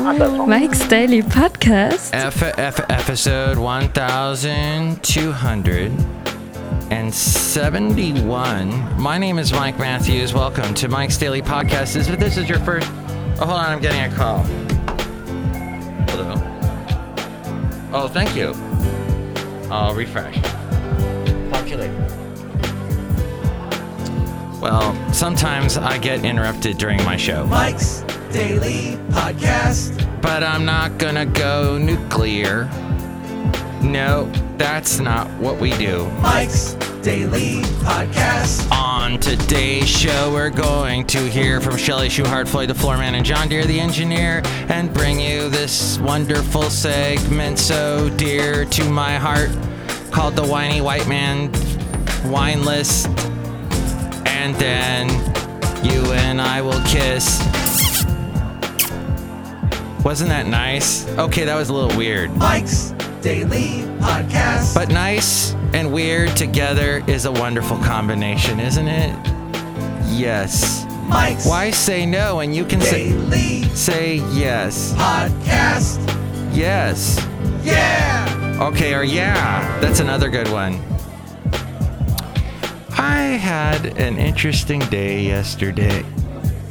Mike's Daily Podcast. F- F- episode 1271. My name is Mike Matthews. Welcome to Mike's Daily Podcast. If this is your first. Oh, hold on. I'm getting a call. Hello. Oh, thank you. I'll refresh. Talk to you later. Well, sometimes I get interrupted during my show. Mike's Daily Podcast. But I'm not gonna go nuclear. No, that's not what we do. Mike's Daily Podcast. On today's show, we're going to hear from Shelly Schuhart, Floyd the Floorman, and John Deere the Engineer, and bring you this wonderful segment so dear to my heart called the Whiny White Man Wine List. And then you and I will kiss. Wasn't that nice? Okay, that was a little weird. Mike's Daily Podcast. But nice and weird together is a wonderful combination, isn't it? Yes. Mike's Why say no and you can say say yes? Podcast. Yes. Yeah. Okay, or yeah. That's another good one. I had an interesting day yesterday.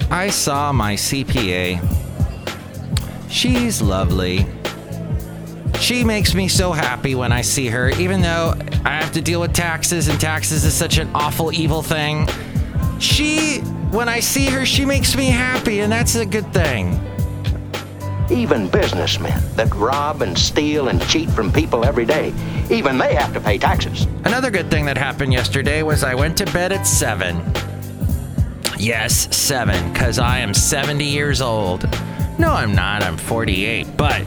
I saw my CPA. She's lovely. She makes me so happy when I see her, even though I have to deal with taxes and taxes is such an awful, evil thing. She, when I see her, she makes me happy, and that's a good thing. Even businessmen that rob and steal and cheat from people every day, even they have to pay taxes. Another good thing that happened yesterday was I went to bed at 7. Yes, 7, because I am 70 years old. No, I'm not. I'm 48. But,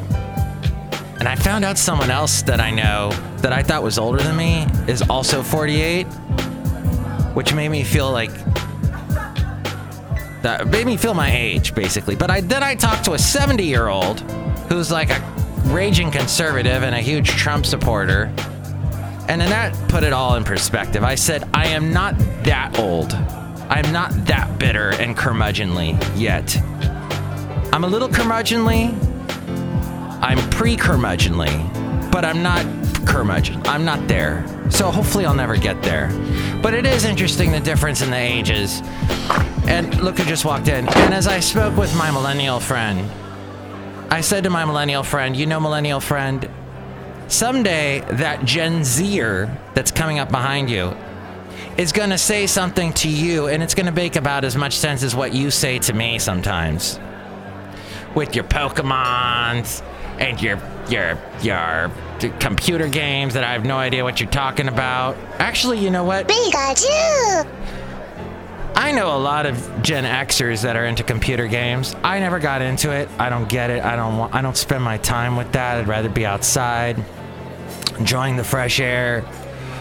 and I found out someone else that I know that I thought was older than me is also 48, which made me feel like. That made me feel my age, basically. But I then I talked to a 70 year old who's like a raging conservative and a huge Trump supporter. And then that put it all in perspective. I said, I am not that old. I'm not that bitter and curmudgeonly yet. I'm a little curmudgeonly. I'm pre curmudgeonly, but I'm not curmudgeon. I'm not there. So hopefully I'll never get there. But it is interesting the difference in the ages. And look who just walked in. And as I spoke with my millennial friend, I said to my millennial friend, You know, millennial friend, someday that Gen Zer that's coming up behind you is going to say something to you, and it's going to make about as much sense as what you say to me sometimes. With your Pokemons and your your your computer games that I have no idea what you're talking about. Actually, you know what? Pikachu! I know a lot of Gen Xers that are into computer games. I never got into it. I don't get it. I don't want I don't spend my time with that. I'd rather be outside, enjoying the fresh air,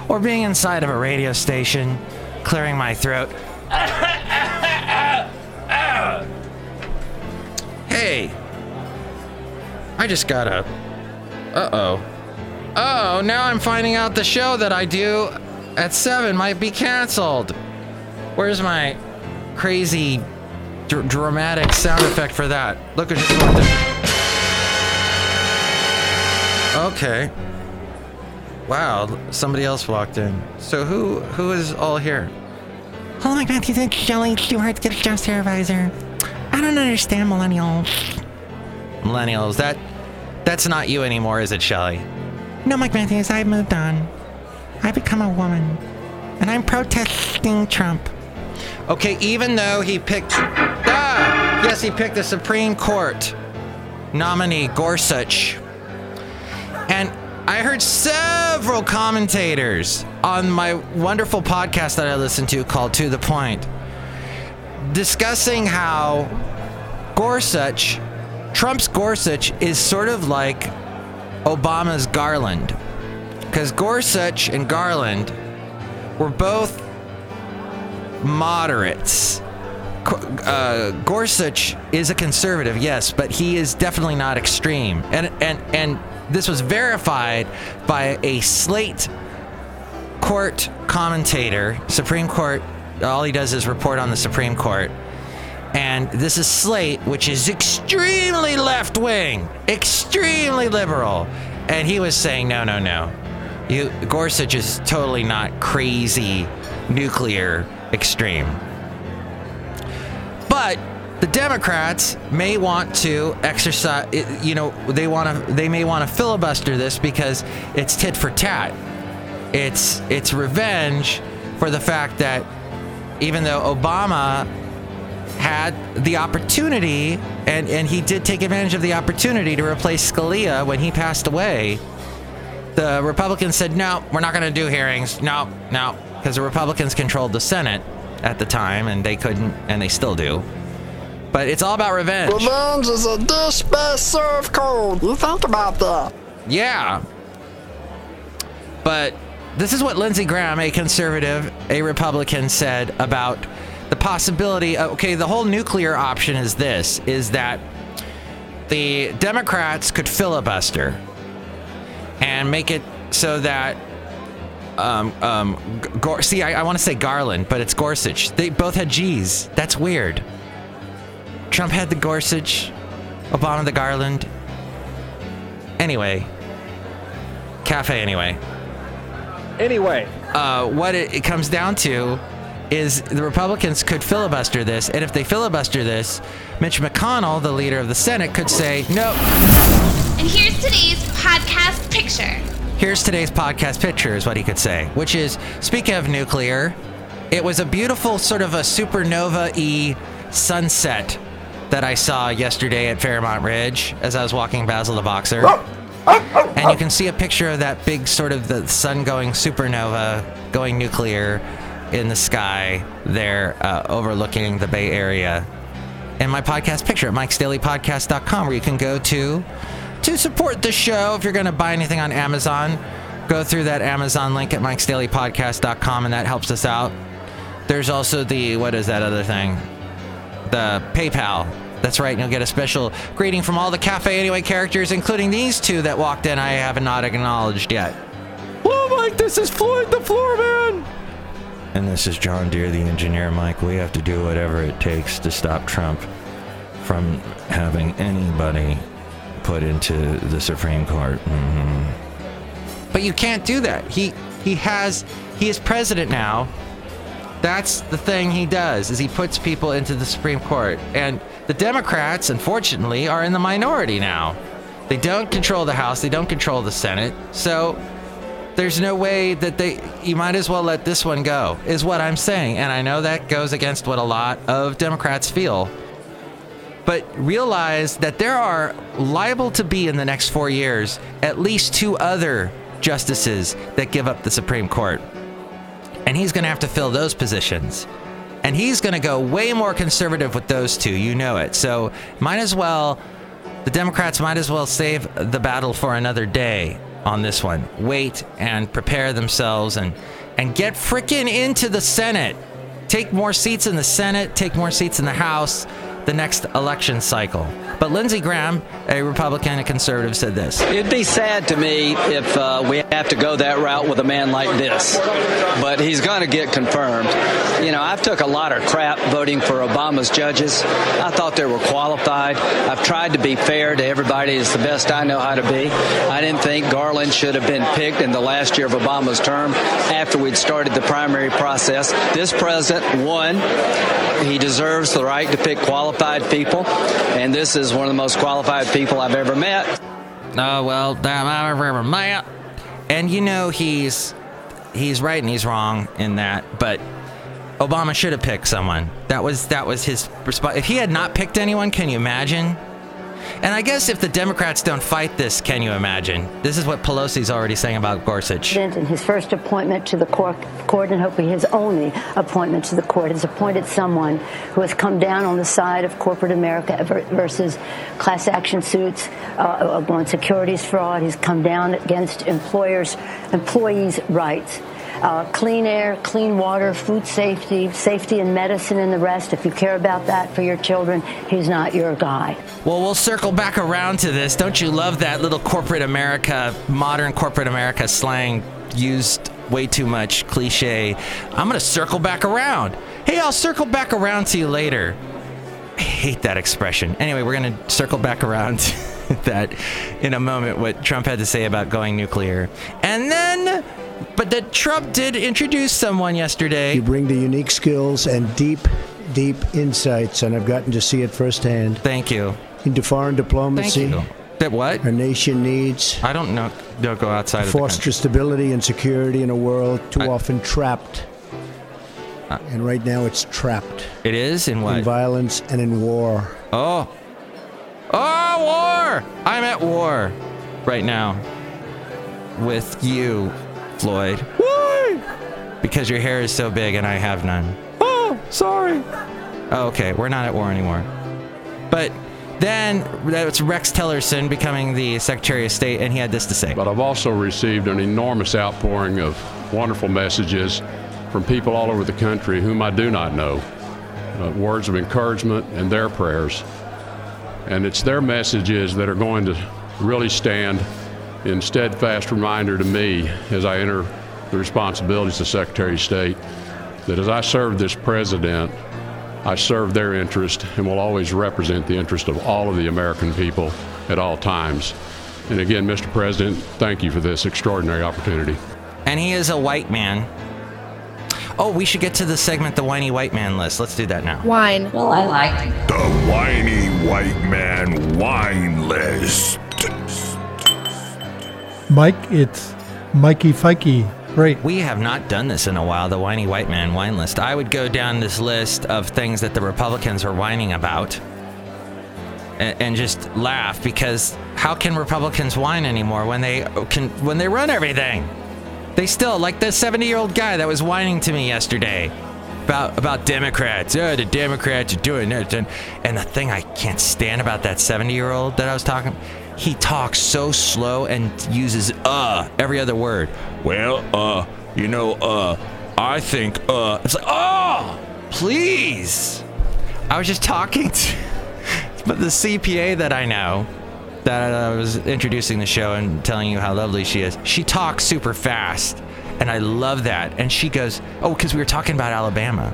or being inside of a radio station, clearing my throat. hey. I just got a Uh-oh. Oh, now I'm finding out the show that I do at 7 might be canceled. Where's my crazy dr- dramatic sound effect for that? Look at just. Okay. Wow, somebody else walked in. So who who is all here? Hello, Mike Matthews. It's Shelly Stewart, the job supervisor. I don't understand millennials. Millennials. That that's not you anymore, is it, Shelly? No, Mike Matthews, I've moved on. I've become a woman. And I'm protesting Trump. Okay, even though he picked Ah! Yes, he picked the Supreme Court nominee Gorsuch. And I heard several commentators on my wonderful podcast that I listen to called To the Point discussing how Gorsuch, Trump's Gorsuch, is sort of like Obama's Garland. Because Gorsuch and Garland were both moderates. Uh, Gorsuch is a conservative, yes, but he is definitely not extreme. And and and this was verified by a Slate court commentator, Supreme Court. All he does is report on the Supreme Court. And this is Slate, which is extremely left wing, extremely liberal. And he was saying, no, no, no. You, Gorsuch is totally not crazy nuclear extreme. But the Democrats may want to exercise, you know, they want to, they may want to filibuster this because it's tit for tat. It's it's revenge for the fact that even though Obama had the opportunity and and he did take advantage of the opportunity to replace Scalia when he passed away, the Republicans said no, we're not going to do hearings. No, no, because the Republicans controlled the Senate at the time and they couldn't and they still do. But it's all about revenge. Revenge is a dish best served cold. You think about that. Yeah. But this is what Lindsey Graham, a conservative, a Republican, said about the possibility. Of, okay, the whole nuclear option is this: is that the Democrats could filibuster and make it so that. Um, um, see, I, I want to say Garland, but it's Gorsuch. They both had G's. That's weird. Trump had the Gorsuch, Obama the Garland. Anyway, cafe anyway. Anyway, Uh, what it, it comes down to is the Republicans could filibuster this, and if they filibuster this, Mitch McConnell, the leader of the Senate, could say, "No, And here's today's podcast picture. Here's today's podcast picture, is what he could say, which is speaking of nuclear, it was a beautiful sort of a supernova y sunset that I saw yesterday at Fairmont Ridge as I was walking Basil the Boxer. And you can see a picture of that big sort of the sun going supernova, going nuclear in the sky there, uh, overlooking the Bay Area. And my podcast picture at mikesdailypodcast.com, where you can go to to support the show. If you're going to buy anything on Amazon, go through that Amazon link at mikesdailypodcast.com, and that helps us out. There's also the, what is that other thing? The PayPal. That's right, and you'll get a special greeting from all the Cafe Anyway characters, including these two that walked in I have not acknowledged yet. Oh, Mike, this is Floyd the Floor Man! And this is John Deere, the engineer, Mike. We have to do whatever it takes to stop Trump from having anybody put into the Supreme Court. Mhm. But you can't do that. He he has he is president now. That's the thing he does is he puts people into the Supreme Court. And the Democrats, unfortunately, are in the minority now. They don't control the House, they don't control the Senate. So there's no way that they you might as well let this one go is what i'm saying and i know that goes against what a lot of democrats feel but realize that there are liable to be in the next four years at least two other justices that give up the supreme court and he's going to have to fill those positions and he's going to go way more conservative with those two you know it so might as well the democrats might as well save the battle for another day on this one. Wait and prepare themselves and and get frickin' into the Senate. Take more seats in the Senate, take more seats in the House the next election cycle. But Lindsey Graham, a Republican and conservative, said this. It'd be sad to me if uh, we have to go that route with a man like this, but he's going to get confirmed. You know, I've took a lot of crap voting for Obama's judges. I thought they were qualified. I've tried to be fair to everybody as the best I know how to be. I didn't think Garland should have been picked in the last year of Obama's term after we'd started the primary process. This president won. He deserves the right to pick qualified people, and this is one of the most qualified people I've ever met. Oh well, damn, I remember Matt. And you know he's he's right and he's wrong in that, but Obama should have picked someone. That was that was his response. If he had not picked anyone, can you imagine? And I guess if the Democrats don't fight this, can you imagine? This is what Pelosi's already saying about Gorsuch. In his first appointment to the court, court, and hopefully his only appointment to the court, has appointed someone who has come down on the side of corporate America versus class action suits uh, on securities fraud. He's come down against employers, employees' rights. Uh, clean air, clean water, food safety, safety in medicine, and the rest. If you care about that for your children, he's not your guy. Well, we'll circle back around to this. Don't you love that little corporate America, modern corporate America slang used way too much cliche? I'm going to circle back around. Hey, I'll circle back around to you later. I hate that expression. Anyway, we're going to circle back around that in a moment, what Trump had to say about going nuclear. And then, but that Trump did introduce someone yesterday. You bring the unique skills and deep, deep insights, and I've gotten to see it firsthand. Thank you. Into foreign diplomacy. Thank you. That what? Our nation needs. I don't know. Don't go outside of Foster stability and security in a world too I- often trapped. Uh, and right now it's trapped It is in what? in violence and in war. Oh. Oh, war! I'm at war right now with you, Floyd. Why? Because your hair is so big and I have none. Oh, sorry. Oh, okay, we're not at war anymore. But then that's Rex Tillerson becoming the Secretary of State, and he had this to say. But I've also received an enormous outpouring of wonderful messages from people all over the country whom I do not know. Uh, words of encouragement and their prayers. And it's their messages that are going to really stand in steadfast reminder to me as I enter the responsibilities of Secretary of State that as I serve this president, I serve their interest and will always represent the interest of all of the American people at all times. And again, Mr. President, thank you for this extraordinary opportunity. And he is a white man. Oh, we should get to the segment, the whiny white man list. Let's do that now. Wine. Well, I like The whiny white man wine list. Mike, it's Mikey Fikey. Great. We have not done this in a while, the whiny white man wine list. I would go down this list of things that the Republicans are whining about and, and just laugh because how can Republicans whine anymore when they can when they run everything? They still like the 70-year-old guy that was whining to me yesterday about about Democrats. Oh, the Democrats are doing it. And, and the thing I can't stand about that 70-year-old that I was talking, he talks so slow and uses uh every other word. Well, uh, you know, uh, I think, uh, it's like, oh, please. I was just talking to, but the CPA that I know, that I was introducing the show and telling you how lovely she is. She talks super fast, and I love that. And she goes, "Oh, because we were talking about Alabama."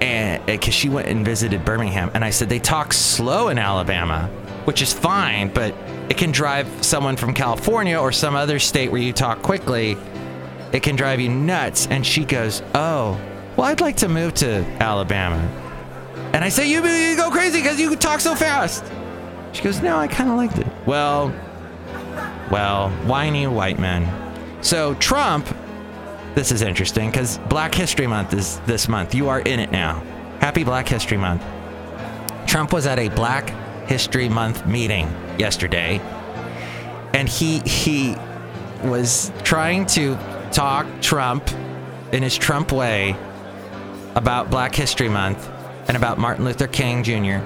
And because she went and visited Birmingham, and I said they talk slow in Alabama, which is fine, but it can drive someone from California or some other state where you talk quickly. It can drive you nuts. And she goes, "Oh, well, I'd like to move to Alabama." And I say, "You, you go crazy because you talk so fast." She goes, No, I kind of liked it. Well, well, whiny white men. So, Trump, this is interesting because Black History Month is this month. You are in it now. Happy Black History Month. Trump was at a Black History Month meeting yesterday, and he he was trying to talk Trump in his Trump way about Black History Month and about Martin Luther King Jr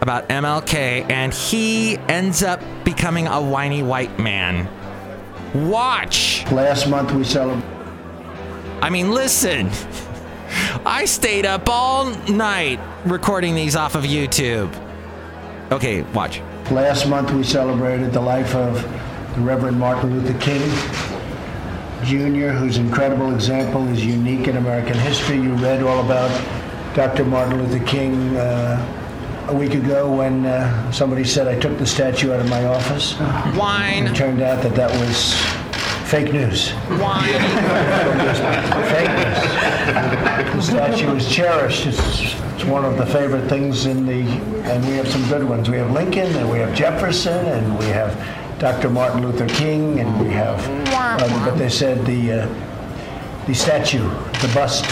about MLK, and he ends up becoming a whiny white man. Watch. Last month we celebrated. I mean, listen. I stayed up all night recording these off of YouTube. Okay, watch. Last month we celebrated the life of the Reverend Martin Luther King Jr., whose incredible example is unique in American history. You read all about Dr. Martin Luther King uh, a week ago when uh, somebody said I took the statue out of my office. Wine. It turned out that that was fake news. Wine. fake news. The statue was cherished. It's, it's one of the favorite things in the, and we have some good ones. We have Lincoln, and we have Jefferson, and we have Dr. Martin Luther King, and we have, uh, but they said the, uh, the statue, the bust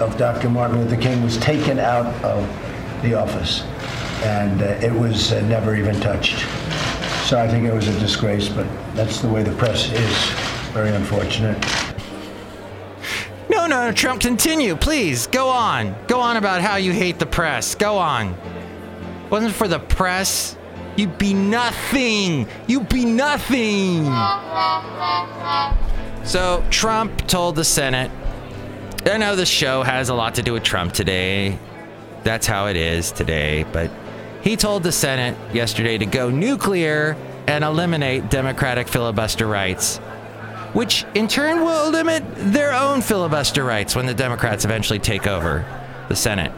of Dr. Martin Luther King was taken out of the office, and uh, it was uh, never even touched. So I think it was a disgrace, but that's the way the press is. Very unfortunate. No, Trump, continue, please. Go on. Go on about how you hate the press. Go on. Wasn't for the press, you'd be nothing. You'd be nothing. So Trump told the Senate. I know the show has a lot to do with Trump today. That's how it is today. But he told the Senate yesterday to go nuclear and eliminate Democratic filibuster rights, which in turn will limit their own filibuster rights when the Democrats eventually take over the Senate.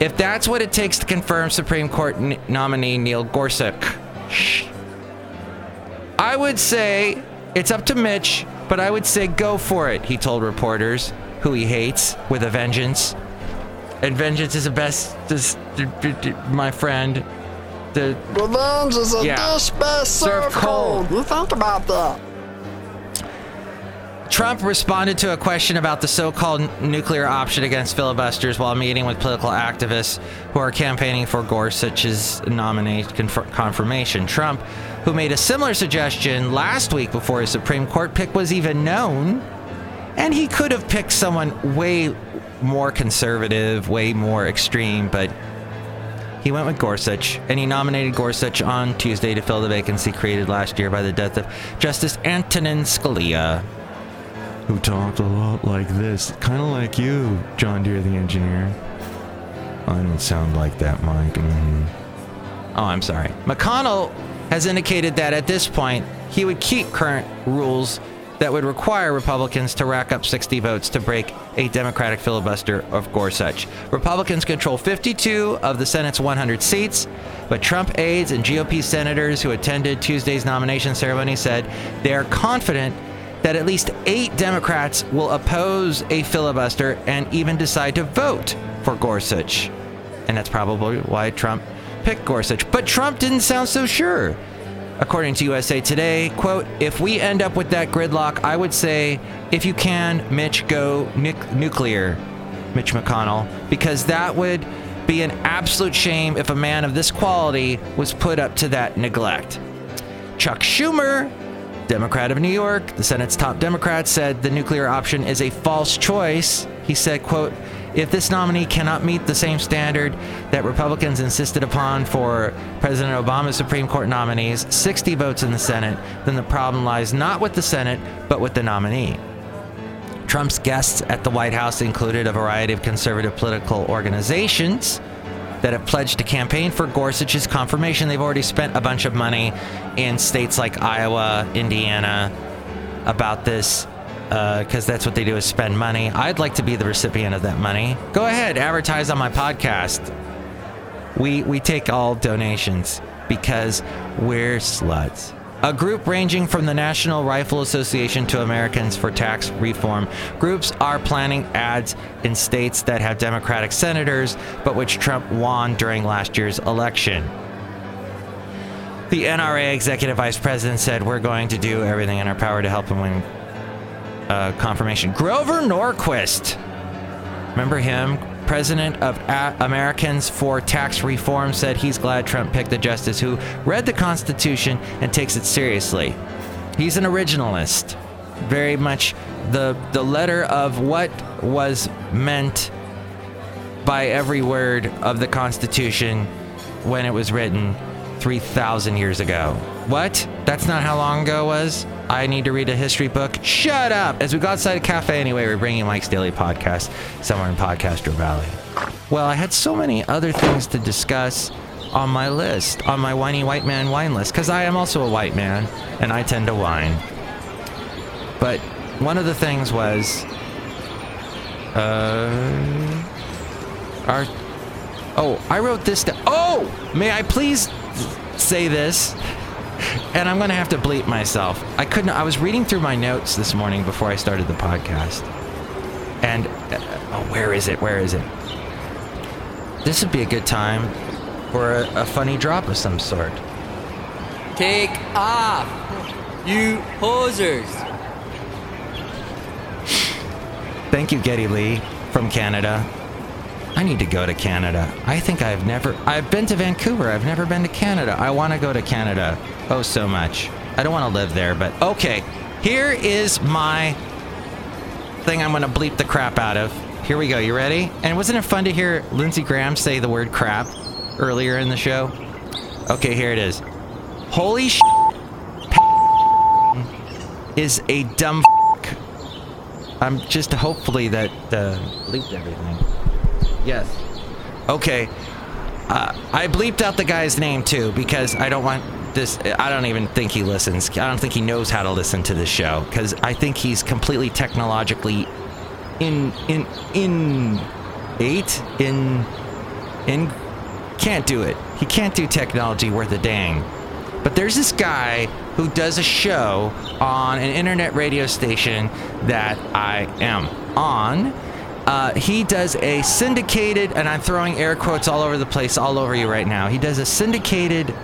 if that's what it takes to confirm Supreme Court n- nominee Neil Gorsuch, I would say it's up to Mitch, but I would say go for it, he told reporters, who he hates with a vengeance. And vengeance is the best, this, my friend. The Revenge is a Yeah. dish best Served served cold. You think about that. Trump responded to a question about the so called nuclear option against filibusters while meeting with political activists who are campaigning for Gorsuch's nomination conf- confirmation. Trump, who made a similar suggestion last week before his Supreme Court pick was even known, and he could have picked someone way more conservative, way more extreme, but he went with Gorsuch, and he nominated Gorsuch on Tuesday to fill the vacancy created last year by the death of Justice Antonin Scalia who talked a lot like this. Kind of like you, John Deere the engineer. I don't sound like that, Mike. Mhm. Oh, I'm sorry. McConnell has indicated that at this point, he would keep current rules that would require Republicans to rack up 60 votes to break a Democratic filibuster of Gorsuch. Republicans control 52 of the Senate's 100 seats, but Trump aides and GOP senators who attended Tuesday's nomination ceremony said they are confident that at least eight Democrats will oppose a filibuster and even decide to vote for Gorsuch. And that's probably why Trump picked Gorsuch. But Trump didn't sound so sure. According to USA Today, quote, if we end up with that gridlock, I would say, if you can, Mitch, go nuc- nuclear, Mitch McConnell, because that would be an absolute shame if a man of this quality was put up to that neglect. Chuck Schumer, Democrat of New York, the Senate's top Democrat, said the nuclear option is a false choice. He said, quote, if this nominee cannot meet the same standard that Republicans insisted upon for President Obama's Supreme Court nominees, 60 votes in the Senate, then the problem lies not with the Senate, but with the nominee. Trump's guests at the White House included a variety of conservative political organizations that have pledged to campaign for Gorsuch's confirmation. They've already spent a bunch of money in states like Iowa, Indiana about this uh, because that's what they do is spend money. I'd like to be the recipient of that money. Go ahead, advertise on my podcast. We we take all donations because we're sluts. A group ranging from the National Rifle Association to Americans for Tax Reform. Groups are planning ads in states that have Democratic senators, but which Trump won during last year's election. The NRA executive vice president said, We're going to do everything in our power to help him win uh, confirmation. Grover Norquist. Remember him? President of A- Americans for Tax Reform said he's glad Trump picked a justice who read the Constitution and takes it seriously. He's an originalist. Very much the the letter of what was meant by every word of the Constitution when it was written 3,000 years ago. What? That's not how long ago it was? I need to read a history book? Shut up! As we go outside a cafe anyway, we're bringing Mike's Daily Podcast somewhere in Podcaster Valley. Well, I had so many other things to discuss on my list, on my whiny white man wine list, because I am also a white man and I tend to whine. But one of the things was, uh, our, oh, I wrote this down. Oh, may I please say this? And I'm gonna have to bleep myself. I couldn't. I was reading through my notes this morning before I started the podcast, and uh, oh, where is it? Where is it? This would be a good time for a, a funny drop of some sort. Take off, you posers. Thank you, Geddy Lee from Canada. I need to go to Canada. I think I've never. I've been to Vancouver. I've never been to Canada. I want to go to Canada. Oh, so much. I don't want to live there, but okay. Here is my thing I'm going to bleep the crap out of. Here we go. You ready? And wasn't it fun to hear Lindsey Graham say the word crap earlier in the show? Okay, here it is. Holy sh! is a dumb. I'm just hopefully that uh, bleeped everything. Yes. Okay. Uh, I bleeped out the guy's name too because I don't want this. I don't even think he listens. I don't think he knows how to listen to this show because I think he's completely technologically in in in eight in in can't do it. He can't do technology worth a dang. But there's this guy who does a show on an internet radio station that I am on. Uh, he does a syndicated, and I'm throwing air quotes all over the place, all over you right now. He does a syndicated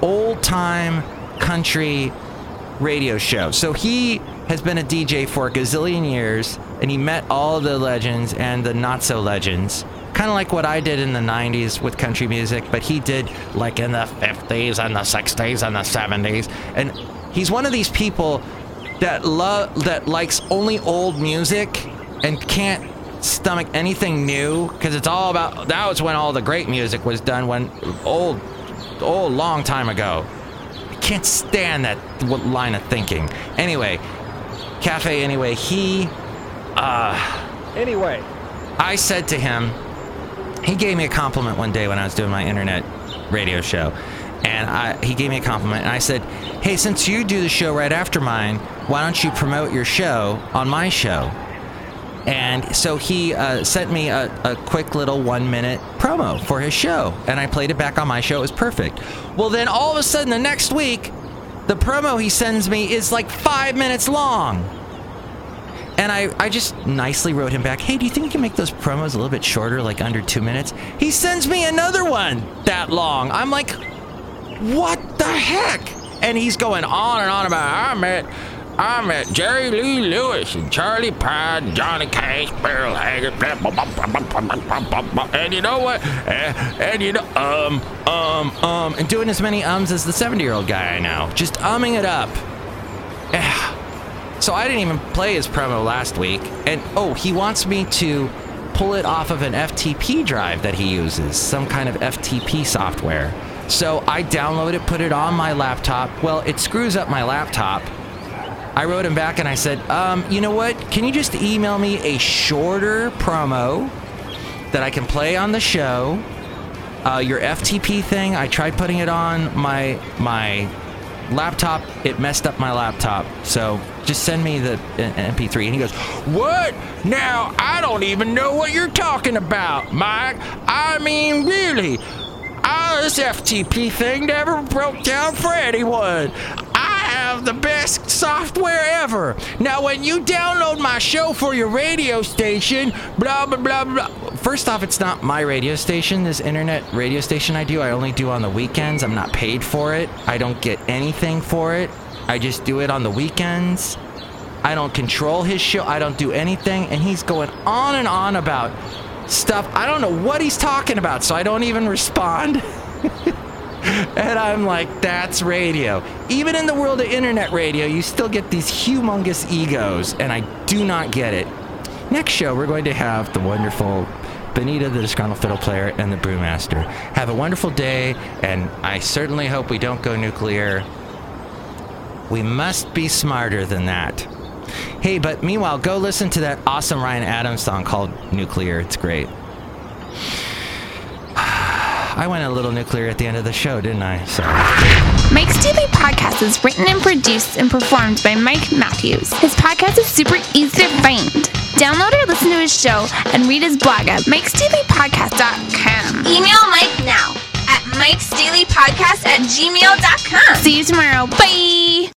old time country radio show. So he has been a DJ for a gazillion years, and he met all the legends and the not so legends. Kind of like what I did in the 90s with country music, but he did like in the 50s and the 60s and the 70s. And he's one of these people that love that likes only old music and can't stomach anything new? Because it's all about that was when all the great music was done when old old long time ago. I can't stand that line of thinking. Anyway cafe anyway he uh Anyway, i said to him he gave me a compliment one day when i was doing my internet radio show. And I, he gave me a compliment and i said hey since you do the show right after mine why don't you promote your show on my show and so he uh, sent me a, a quick little one minute promo for his show. And I played it back on my show. It was perfect. Well, then all of a sudden, the next week, the promo he sends me is like five minutes long. And I, I just nicely wrote him back, hey, do you think you can make those promos a little bit shorter, like under two minutes? He sends me another one that long. I'm like, what the heck? And he's going on and on about, I met I met Jerry Lee Lewis and Charley Pride and Johnny Cash, Merle Haggard, and you know what? And, and, you know, um, um, um, and doing as many ums as the 70 year old guy I know. Just umming it up. Yeah. So I didn't even play his promo last week. And oh, he wants me to pull it off of an FTP drive that he uses, some kind of FTP software. So I download it, put it on my laptop. Well, it screws up my laptop I wrote him back and I said, um, you know what? Can you just email me a shorter promo that I can play on the show? Uh, your FTP thing, I tried putting it on my my laptop. It messed up my laptop. So just send me the uh, MP3. And he goes, What? Now, I don't even know what you're talking about, Mike. I mean, really. Oh, this FTP thing never broke down for anyone. Have the best software ever. Now, when you download my show for your radio station, blah, blah, blah, blah. First off, it's not my radio station, this internet radio station I do. I only do on the weekends. I'm not paid for it. I don't get anything for it. I just do it on the weekends. I don't control his show. I don't do anything. And he's going on and on about stuff. I don't know what he's talking about, so I don't even respond. and I'm like, that's radio. Even in the world of internet radio, you still get these humongous egos, and I do not get it. Next show, we're going to have the wonderful Benita, the disgruntled fiddle player, and the brewmaster. Have a wonderful day, and I certainly hope we don't go nuclear. We must be smarter than that. Hey, but meanwhile, go listen to that awesome Ryan Adams song called Nuclear. It's great. I went a little nuclear at the end of the show, didn't I? Sorry. Mike's Daily Podcast is written and produced and performed by Mike Matthews. His podcast is super easy to find. Download or listen to his show and read his blog at mikesdailypodcast.com. Email Mike now at mikesdailypodcast at gmail.com. See you tomorrow. Bye.